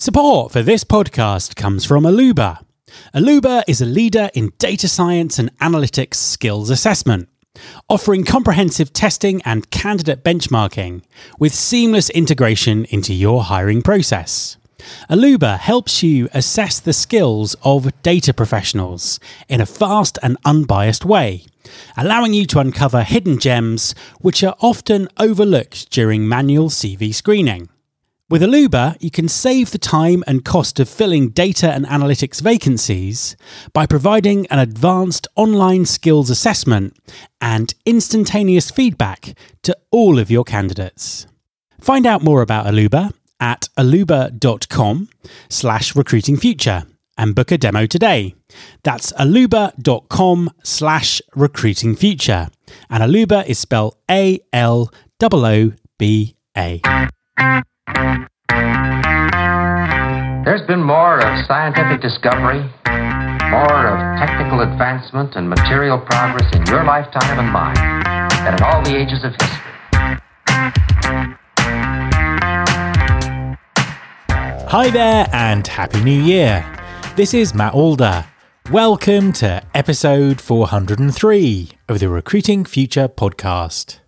Support for this podcast comes from Alooba. Alooba is a leader in data science and analytics skills assessment, offering comprehensive testing and candidate benchmarking with seamless integration into your hiring process. Alooba helps you assess the skills of data professionals in a fast and unbiased way, allowing you to uncover hidden gems which are often overlooked during manual CV screening. With Alooba, you can save the time and cost of filling data and analytics vacancies by providing an advanced online skills assessment and instantaneous feedback to all of your candidates. Find out more about Alooba at alooba.com slash recruiting future and book a demo today. That's alooba.com slash recruiting future. And Alooba is spelled A L O O B A. There's been more of scientific discovery, more of technical advancement and material progress in your lifetime and mine than in all the ages of history. Hi there, and Happy New Year. This is Matt Alder. Welcome to episode 403 of the Recruiting Future podcast.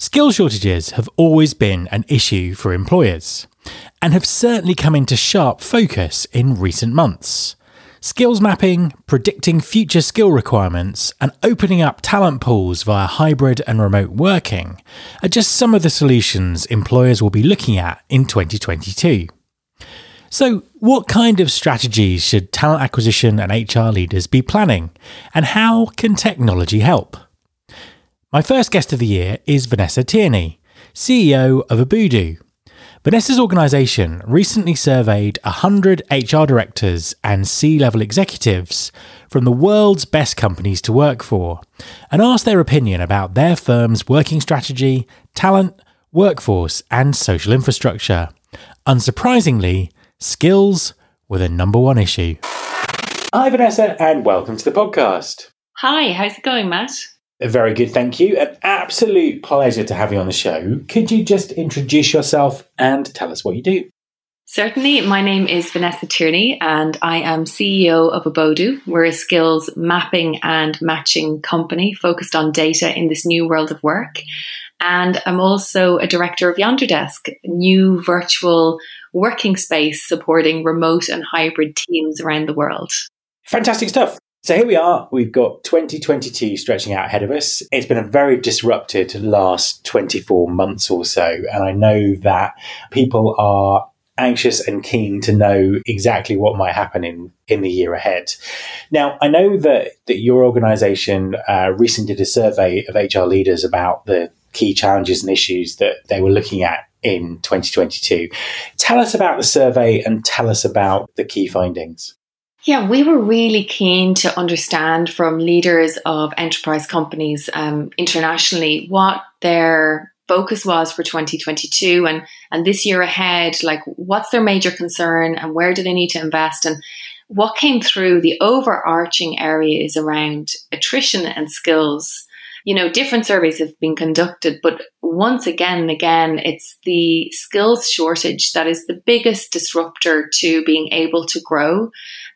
Skill shortages have always been an issue for employers and have certainly come into sharp focus in recent months. Skills mapping, predicting future skill requirements, and opening up talent pools via hybrid and remote working are just some of the solutions employers will be looking at in 2022. So, what kind of strategies should talent acquisition and HR leaders be planning, and how can technology help? My first guest of the year is Vanessa Tierney, CEO of Abodoo. Vanessa's organisation recently surveyed 100 HR directors and C level executives from the world's best companies to work for and asked their opinion about their firm's working strategy, talent, workforce, and social infrastructure. Unsurprisingly, skills were the number one issue. Hi, Vanessa, and welcome to the podcast. Hi, how's it going, Matt? Very good, thank you. An absolute pleasure to have you on the show. Could you just introduce yourself and tell us what you do? Certainly. My name is Vanessa Tierney and I am CEO of Abodoo. We're a skills mapping and matching company focused on data in this new world of work. And I'm also a director of Yonderdesk, a new virtual working space supporting remote and hybrid teams around the world. Fantastic stuff. So here we are. We've got 2022 stretching out ahead of us. It's been a very disrupted last 24 months or so. And I know that people are anxious and keen to know exactly what might happen in, in the year ahead. Now, I know that, that your organization uh, recently did a survey of HR leaders about the key challenges and issues that they were looking at in 2022. Tell us about the survey and tell us about the key findings. Yeah, we were really keen to understand from leaders of enterprise companies um, internationally what their focus was for 2022 and and this year ahead like what's their major concern and where do they need to invest? And what came through the overarching area is around attrition and skills you know different surveys have been conducted but once again and again it's the skills shortage that is the biggest disruptor to being able to grow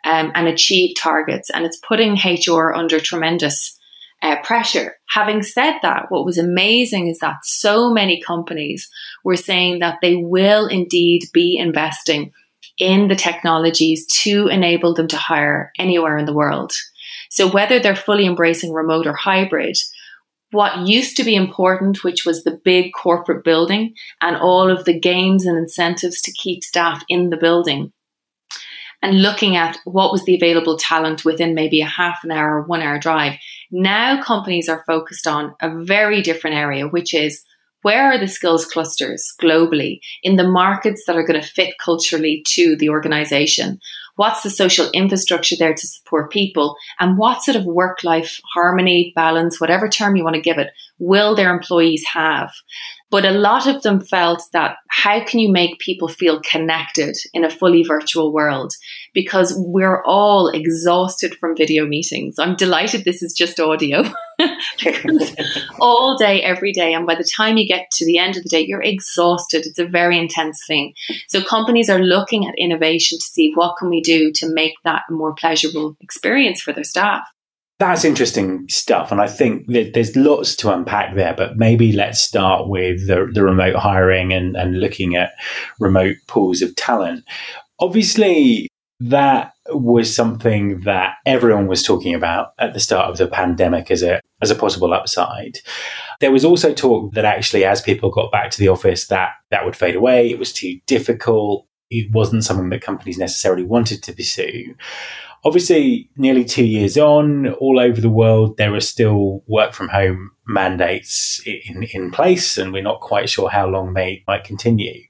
um, and achieve targets. And it's putting HR under tremendous uh, pressure. Having said that, what was amazing is that so many companies were saying that they will indeed be investing in the technologies to enable them to hire anywhere in the world. So whether they're fully embracing remote or hybrid, what used to be important, which was the big corporate building and all of the gains and incentives to keep staff in the building, and looking at what was the available talent within maybe a half an hour, or one hour drive. Now companies are focused on a very different area, which is where are the skills clusters globally in the markets that are going to fit culturally to the organization? What's the social infrastructure there to support people? And what sort of work life harmony, balance, whatever term you want to give it, will their employees have? But a lot of them felt that how can you make people feel connected in a fully virtual world? Because we're all exhausted from video meetings. I'm delighted this is just audio. all day, every day. And by the time you get to the end of the day, you're exhausted. It's a very intense thing. So companies are looking at innovation to see what can we do to make that a more pleasurable experience for their staff. That's interesting stuff. And I think that there's lots to unpack there, but maybe let's start with the, the remote hiring and, and looking at remote pools of talent. Obviously, that was something that everyone was talking about at the start of the pandemic as a as a possible upside. There was also talk that actually as people got back to the office that that would fade away, it was too difficult, it wasn't something that companies necessarily wanted to pursue. Obviously, nearly two years on, all over the world, there are still work from home mandates in, in place, and we're not quite sure how long they might continue.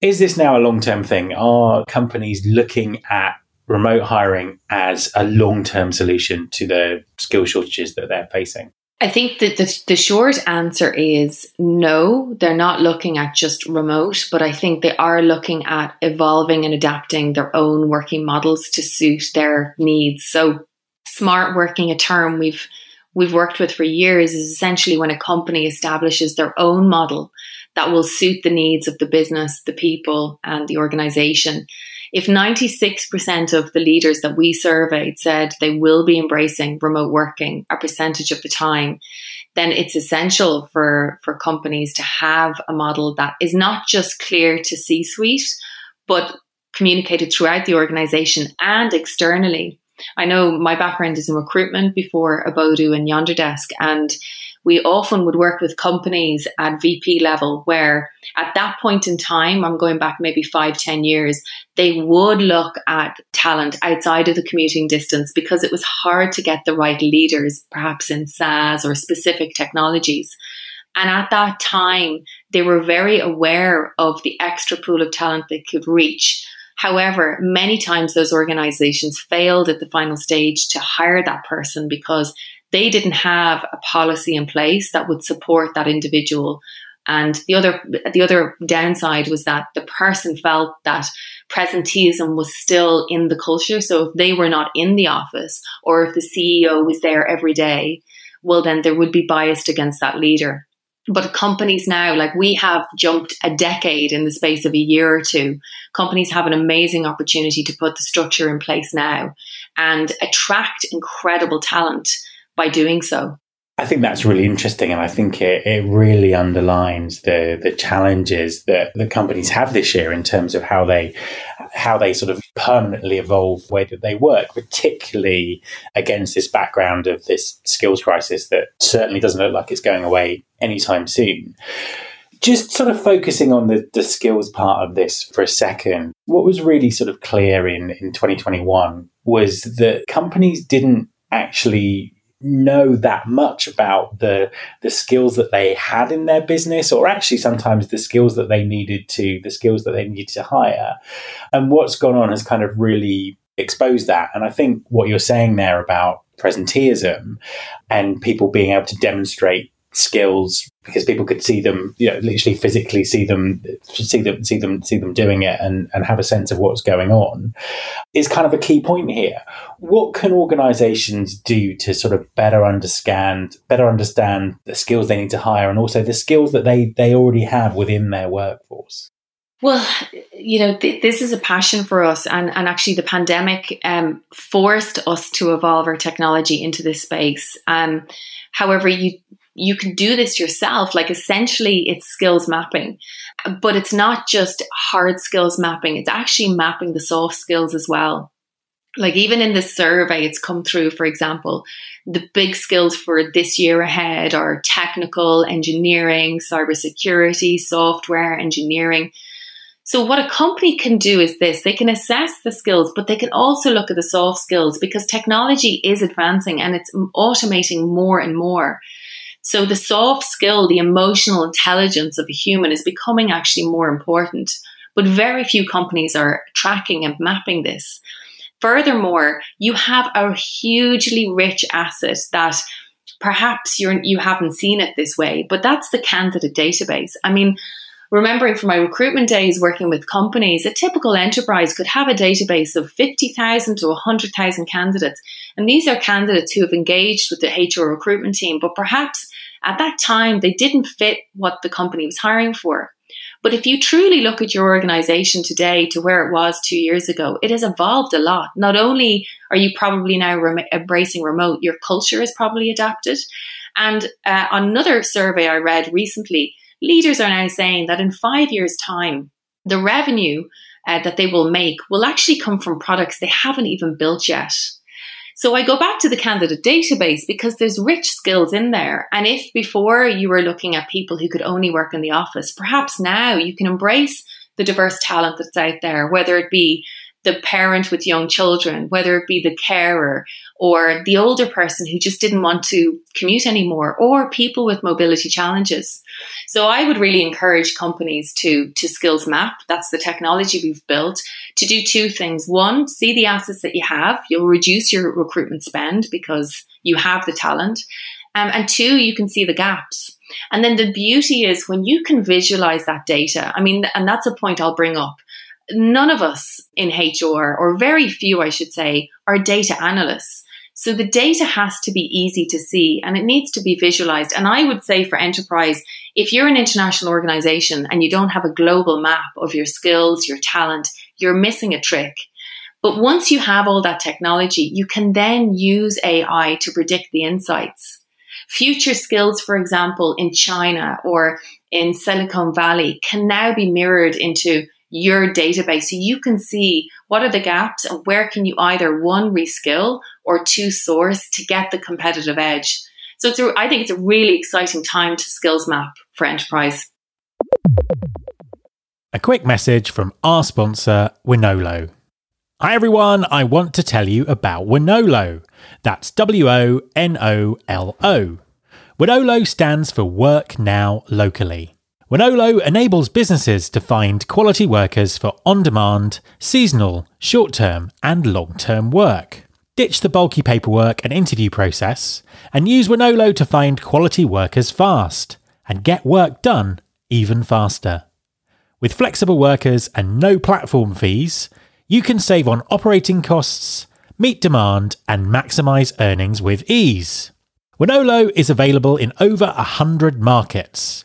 Is this now a long term thing? Are companies looking at remote hiring as a long term solution to the skill shortages that they're facing? I think that the, the short answer is no, they're not looking at just remote, but I think they are looking at evolving and adapting their own working models to suit their needs. So smart working, a term we've we've worked with for years, is essentially when a company establishes their own model that will suit the needs of the business, the people, and the organization if 96% of the leaders that we surveyed said they will be embracing remote working a percentage of the time, then it's essential for, for companies to have a model that is not just clear to C suite, but communicated throughout the organization and externally. I know my background is in recruitment before Abodoo and Yonder Desk, and we often would work with companies at VP level where at that point in time, I'm going back maybe five, ten years, they would look at talent outside of the commuting distance because it was hard to get the right leaders, perhaps in SaaS or specific technologies. And at that time, they were very aware of the extra pool of talent they could reach. However, many times those organizations failed at the final stage to hire that person because they didn't have a policy in place that would support that individual. And the other, the other downside was that the person felt that presenteeism was still in the culture. So if they were not in the office or if the CEO was there every day, well, then there would be biased against that leader. But companies now, like we have jumped a decade in the space of a year or two. Companies have an amazing opportunity to put the structure in place now and attract incredible talent by doing so. I think that's really interesting, and I think it, it really underlines the the challenges that the companies have this year in terms of how they how they sort of permanently evolve the way that they work, particularly against this background of this skills crisis that certainly doesn't look like it's going away anytime soon. Just sort of focusing on the, the skills part of this for a second, what was really sort of clear in, in 2021 was that companies didn't actually know that much about the the skills that they had in their business or actually sometimes the skills that they needed to the skills that they needed to hire. And what's gone on has kind of really exposed that. And i think what you're saying there about presenteeism and people being able to demonstrate skills because people could see them, you know, literally physically see them, see them, see them, see them doing it, and and have a sense of what's going on, is kind of a key point here. What can organisations do to sort of better understand, better understand the skills they need to hire, and also the skills that they they already have within their workforce? Well, you know, th- this is a passion for us, and, and actually, the pandemic um, forced us to evolve our technology into this space. Um, however, you you can do this yourself. Like essentially, it's skills mapping, but it's not just hard skills mapping, it's actually mapping the soft skills as well. Like even in this survey, it's come through, for example, the big skills for this year ahead are technical, engineering, cybersecurity, software engineering. So, what a company can do is this they can assess the skills, but they can also look at the soft skills because technology is advancing and it's automating more and more. So the soft skill, the emotional intelligence of a human is becoming actually more important. But very few companies are tracking and mapping this. Furthermore, you have a hugely rich asset that perhaps you're you haven't seen it this way, but that's the candidate database. I mean, remembering from my recruitment days working with companies, a typical enterprise could have a database of 50,000 to 100,000 candidates. And these are candidates who have engaged with the HR recruitment team, but perhaps at that time they didn't fit what the company was hiring for. But if you truly look at your organization today to where it was two years ago, it has evolved a lot. Not only are you probably now embracing remote, your culture is probably adapted. And uh, another survey I read recently, leaders are now saying that in five years' time, the revenue uh, that they will make will actually come from products they haven't even built yet. So I go back to the candidate database because there's rich skills in there. And if before you were looking at people who could only work in the office, perhaps now you can embrace the diverse talent that's out there, whether it be the parent with young children, whether it be the carer or the older person who just didn't want to commute anymore, or people with mobility challenges. So I would really encourage companies to, to skills map. That's the technology we've built to do two things. One, see the assets that you have. You'll reduce your recruitment spend because you have the talent. Um, and two, you can see the gaps. And then the beauty is when you can visualize that data. I mean, and that's a point I'll bring up none of us in HR, or very few, I should say, are data analysts. So the data has to be easy to see and it needs to be visualized. And I would say for enterprise, if you're an international organization and you don't have a global map of your skills, your talent, you're missing a trick. But once you have all that technology, you can then use AI to predict the insights. Future skills, for example, in China or in Silicon Valley can now be mirrored into your database so you can see what are the gaps and where can you either one reskill or two source to get the competitive edge. So it's a, I think it's a really exciting time to skills map for enterprise. A quick message from our sponsor, Wonolo. Hi everyone, I want to tell you about Wonolo. That's W O N O L O. Wonolo stands for Work Now Locally. Wonolo enables businesses to find quality workers for on demand, seasonal, short term, and long term work. Ditch the bulky paperwork and interview process and use Wonolo to find quality workers fast and get work done even faster. With flexible workers and no platform fees, you can save on operating costs, meet demand, and maximize earnings with ease. Wonolo is available in over 100 markets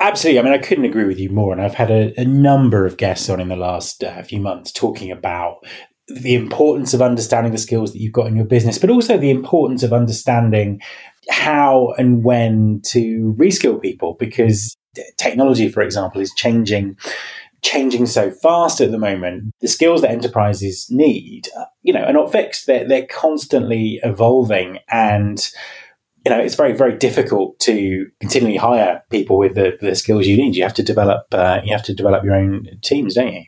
Absolutely. I mean, I couldn't agree with you more. And I've had a, a number of guests on in the last uh, few months talking about the importance of understanding the skills that you've got in your business, but also the importance of understanding how and when to reskill people because technology, for example, is changing changing so fast at the moment. The skills that enterprises need, uh, you know, are not fixed. They're, they're constantly evolving and you know, it's very, very difficult to continually hire people with the, the skills you need. You have to develop, uh, you have to develop your own teams, don't you?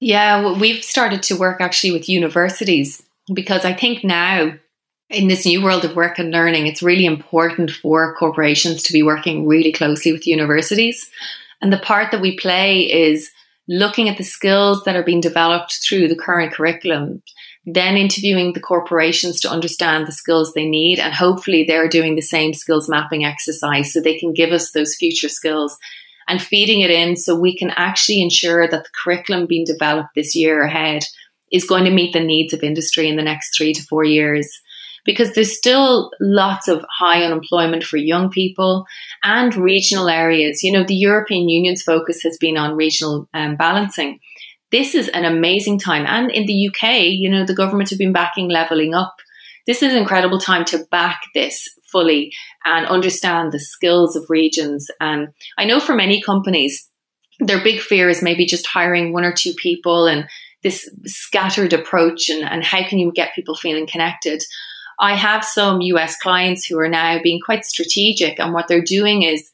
Yeah, well, we've started to work actually with universities because I think now in this new world of work and learning, it's really important for corporations to be working really closely with universities. And the part that we play is looking at the skills that are being developed through the current curriculum then interviewing the corporations to understand the skills they need. And hopefully they're doing the same skills mapping exercise so they can give us those future skills and feeding it in so we can actually ensure that the curriculum being developed this year ahead is going to meet the needs of industry in the next three to four years. Because there's still lots of high unemployment for young people and regional areas. You know, the European Union's focus has been on regional um, balancing this is an amazing time. And in the UK, you know, the government have been backing levelling up. This is an incredible time to back this fully and understand the skills of regions. And I know for many companies, their big fear is maybe just hiring one or two people and this scattered approach and, and how can you get people feeling connected. I have some US clients who are now being quite strategic, and what they're doing is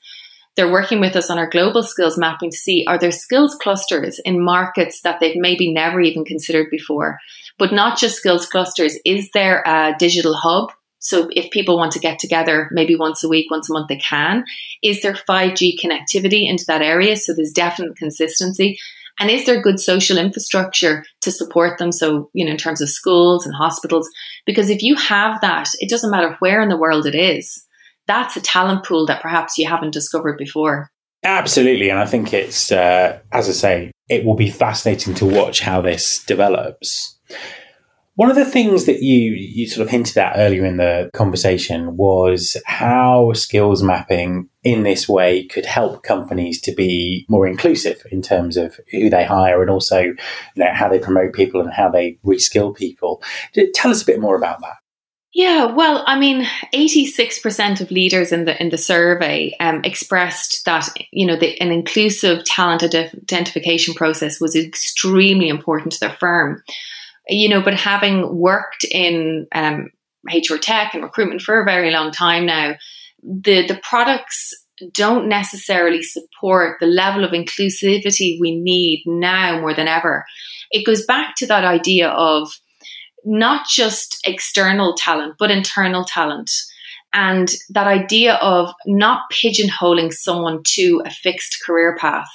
they're working with us on our global skills mapping to see are there skills clusters in markets that they've maybe never even considered before. But not just skills clusters, is there a digital hub? So if people want to get together maybe once a week, once a month, they can. Is there 5G connectivity into that area? So there's definite consistency. And is there good social infrastructure to support them? So, you know, in terms of schools and hospitals, because if you have that, it doesn't matter where in the world it is. That's a talent pool that perhaps you haven't discovered before. Absolutely. And I think it's, uh, as I say, it will be fascinating to watch how this develops. One of the things that you you sort of hinted at earlier in the conversation was how skills mapping in this way could help companies to be more inclusive in terms of who they hire and also you know how they promote people and how they reskill people. Tell us a bit more about that. Yeah, well, I mean, eighty-six percent of leaders in the in the survey um, expressed that you know the, an inclusive talent identification process was extremely important to their firm you know, but having worked in um, HR tech and recruitment for a very long time now, the the products don't necessarily support the level of inclusivity we need now more than ever. It goes back to that idea of not just external talent, but internal talent. And that idea of not pigeonholing someone to a fixed career path.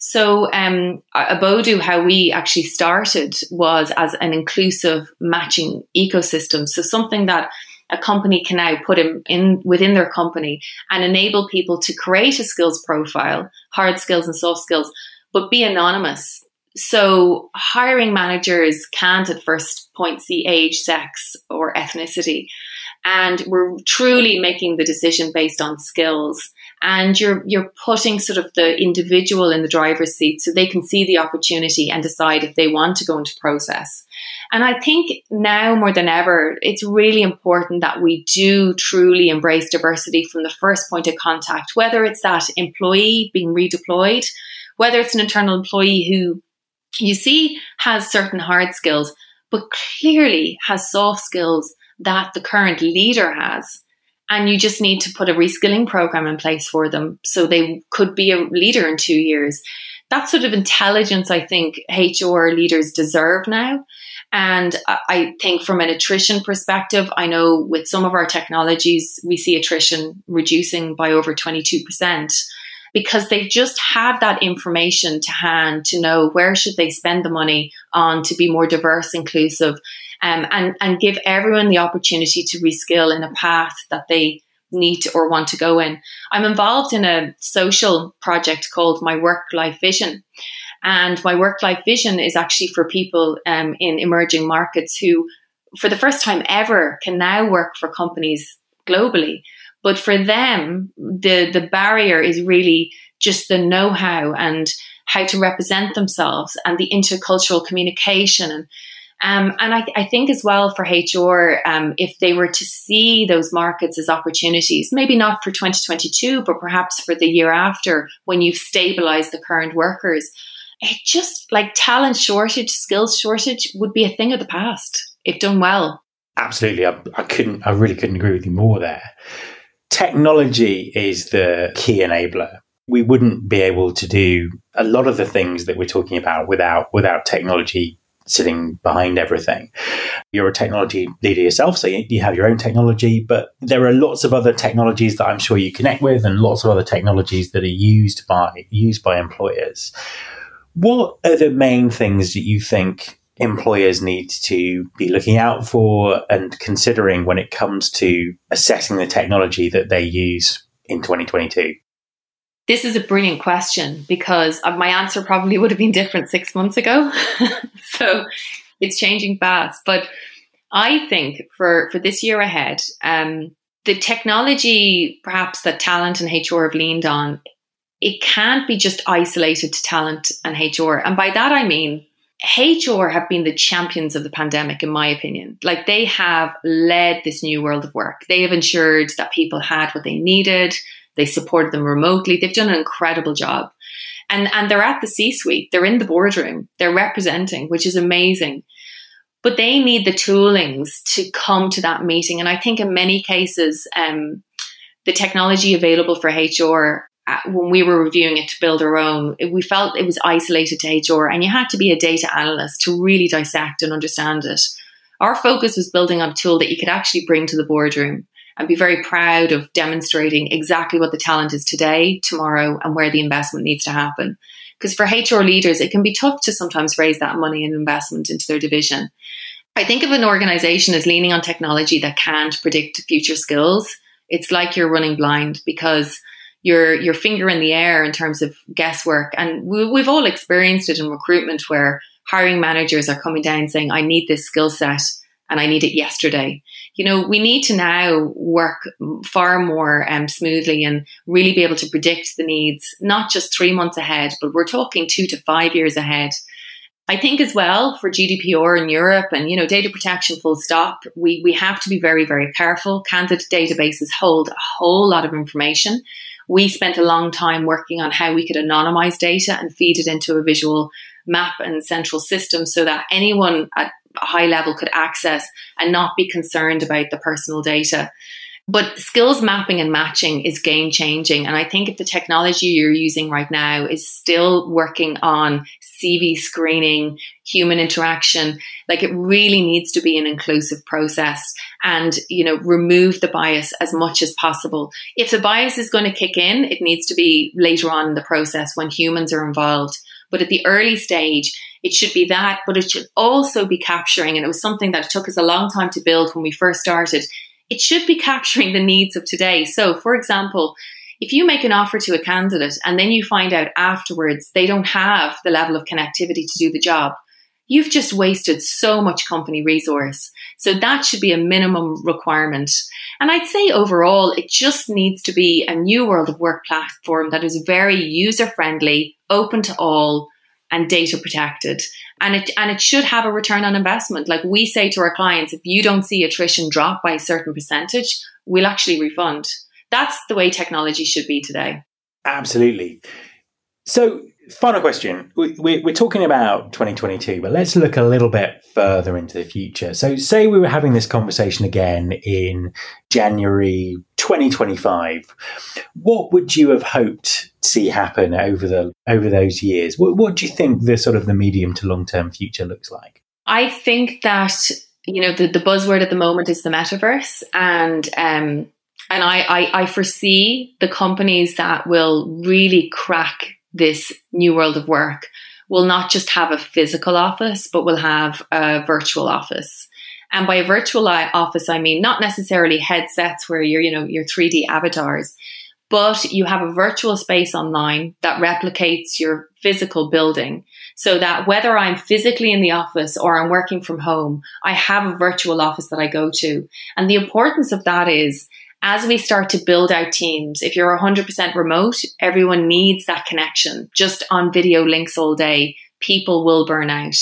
So, um, Abodoo, how we actually started was as an inclusive matching ecosystem. So, something that a company can now put in, in within their company and enable people to create a skills profile, hard skills and soft skills, but be anonymous. So, hiring managers can't at first point see age, sex, or ethnicity. And we're truly making the decision based on skills and you're you're putting sort of the individual in the driver's seat so they can see the opportunity and decide if they want to go into process. And I think now more than ever, it's really important that we do truly embrace diversity from the first point of contact, whether it's that employee being redeployed, whether it's an internal employee who you see has certain hard skills, but clearly has soft skills that the current leader has and you just need to put a reskilling program in place for them so they could be a leader in two years. That sort of intelligence, I think HR leaders deserve now. And I think from an attrition perspective, I know with some of our technologies, we see attrition reducing by over 22% because they just have that information to hand to know where should they spend the money on to be more diverse, inclusive, um, and, and give everyone the opportunity to reskill in a path that they need or want to go in. I'm involved in a social project called My Work Life Vision. And my work life vision is actually for people um, in emerging markets who, for the first time ever, can now work for companies globally. But for them, the, the barrier is really just the know how and how to represent themselves and the intercultural communication and um, and I, I, think as well for HR, um, if they were to see those markets as opportunities, maybe not for 2022, but perhaps for the year after when you've stabilized the current workers, it just like talent shortage, skills shortage would be a thing of the past if done well. Absolutely. I, I couldn't, I really couldn't agree with you more there. Technology is the key enabler we wouldn't be able to do a lot of the things that we're talking about without without technology sitting behind everything. You're a technology leader yourself, so you, have your own technology, but there are lots of other technologies that I'm sure you connect with and lots of other technologies that are used by used by employers. What are the main things that you think employers need to be looking out for and considering when it comes to assessing the technology that they use in 2022? This is a brilliant question because uh, my answer probably would have been different six months ago. so it's changing fast. But I think for, for this year ahead, um, the technology perhaps that talent and HR have leaned on, it can't be just isolated to talent and HR. And by that I mean HR have been the champions of the pandemic, in my opinion. Like they have led this new world of work. They have ensured that people had what they needed. They supported them remotely. They've done an incredible job. And, and they're at the C suite, they're in the boardroom, they're representing, which is amazing. but they need the toolings to come to that meeting. And I think in many cases, um, the technology available for HR Uh, when we were reviewing it to build our own, we felt it was isolated to HR, and you had to be a data analyst to really dissect and understand it. Our focus was building on a tool that you could actually bring to the boardroom and be very proud of demonstrating exactly what the talent is today, tomorrow, and where the investment needs to happen. Because for HR leaders, it can be tough to sometimes raise that money and investment into their division. I think of an organization as leaning on technology that can't predict future skills. It's like you're running blind because your your finger in the air in terms of guesswork. And we, we've all experienced it in recruitment where hiring managers are coming down saying, "I need this skill set." and I need it yesterday. You know, we need to now work far more um, smoothly and really be able to predict the needs, not just three months ahead, but we're talking two to five years ahead. I think as well for GDPR in Europe and you know data protection full stop, we we have to be very very careful. Candidate databases hold a whole lot of information, we spent a long time working on how we could anonymize data and feed it into a visual map and central system so that anyone at a high level could access and not be concerned about the personal data. But skills mapping and matching is game changing. And I think if the technology you're using right now is still working on CV screening, human interaction, like it really needs to be an inclusive process and, you know, remove the bias as much as possible. If the bias is going to kick in, it needs to be later on in the process when humans are involved. But at the early stage, it should be that, but it should also be capturing, and it was something that took us a long time to build when we first started it should be capturing the needs of today. So, for example, if you make an offer to a candidate and then you find out afterwards they don't have the level of connectivity to do the job, you've just wasted so much company resource. So that should be a minimum requirement. And I'd say overall, it just needs to be a new world of work platform that is very user friendly, open to all, and data protected. And it and it should have a return on investment. Like we say to our clients, if you don't see attrition drop by a certain percentage, we'll actually refund. That's the way technology should be today. Absolutely. So final question. We're talking about 2022, but let's look a little bit further into the future. So, say we were having this conversation again in January 2025. What would you have hoped to see happen over the over those years? What, what do you think the sort of the medium to long term future looks like? I think that you know the, the buzzword at the moment is the metaverse, and um, and I, I, I foresee the companies that will really crack this new world of work will not just have a physical office, but will have a virtual office. And by virtual office, I mean not necessarily headsets where you're, you know, your 3D avatars, but you have a virtual space online that replicates your physical building so that whether I'm physically in the office or I'm working from home, I have a virtual office that I go to. And the importance of that is as we start to build out teams, if you're 100% remote, everyone needs that connection. Just on video links all day, people will burn out.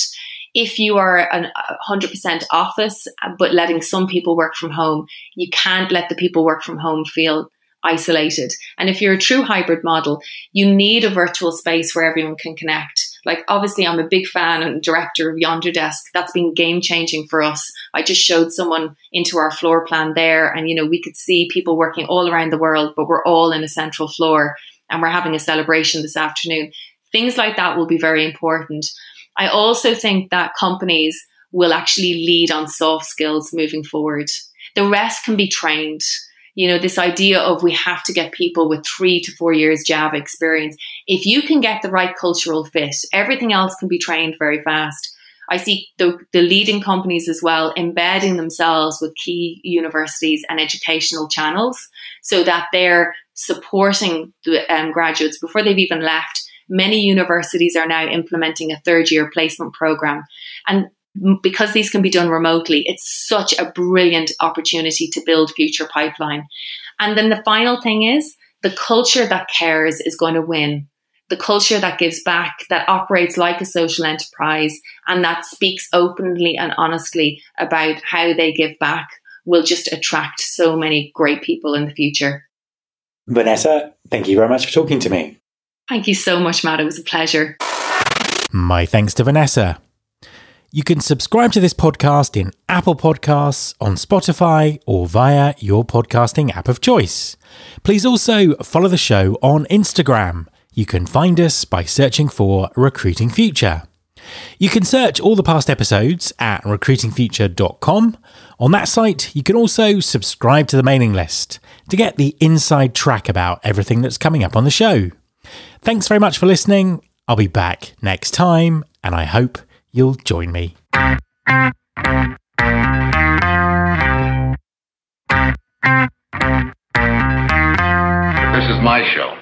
If you are a 100% office, but letting some people work from home, you can't let the people work from home feel isolated. And if you're a true hybrid model, you need a virtual space where everyone can connect. Like, obviously, I'm a big fan and director of Yonder Desk. That's been game changing for us. I just showed someone into our floor plan there, and you know, we could see people working all around the world, but we're all in a central floor and we're having a celebration this afternoon. Things like that will be very important. I also think that companies will actually lead on soft skills moving forward. The rest can be trained you know, this idea of we have to get people with three to four years Java experience. If you can get the right cultural fit, everything else can be trained very fast. I see the, the leading companies as well embedding themselves with key universities and educational channels so that they're supporting the um, graduates before they've even left. Many universities are now implementing a third year placement program. And because these can be done remotely, it's such a brilliant opportunity to build future pipeline. And then the final thing is the culture that cares is going to win. The culture that gives back, that operates like a social enterprise, and that speaks openly and honestly about how they give back will just attract so many great people in the future. Vanessa, thank you very much for talking to me. Thank you so much, Matt. It was a pleasure. My thanks to Vanessa. You can subscribe to this podcast in Apple Podcasts, on Spotify, or via your podcasting app of choice. Please also follow the show on Instagram. You can find us by searching for Recruiting Future. You can search all the past episodes at recruitingfuture.com. On that site, you can also subscribe to the mailing list to get the inside track about everything that's coming up on the show. Thanks very much for listening. I'll be back next time, and I hope you'll join me. This is my show.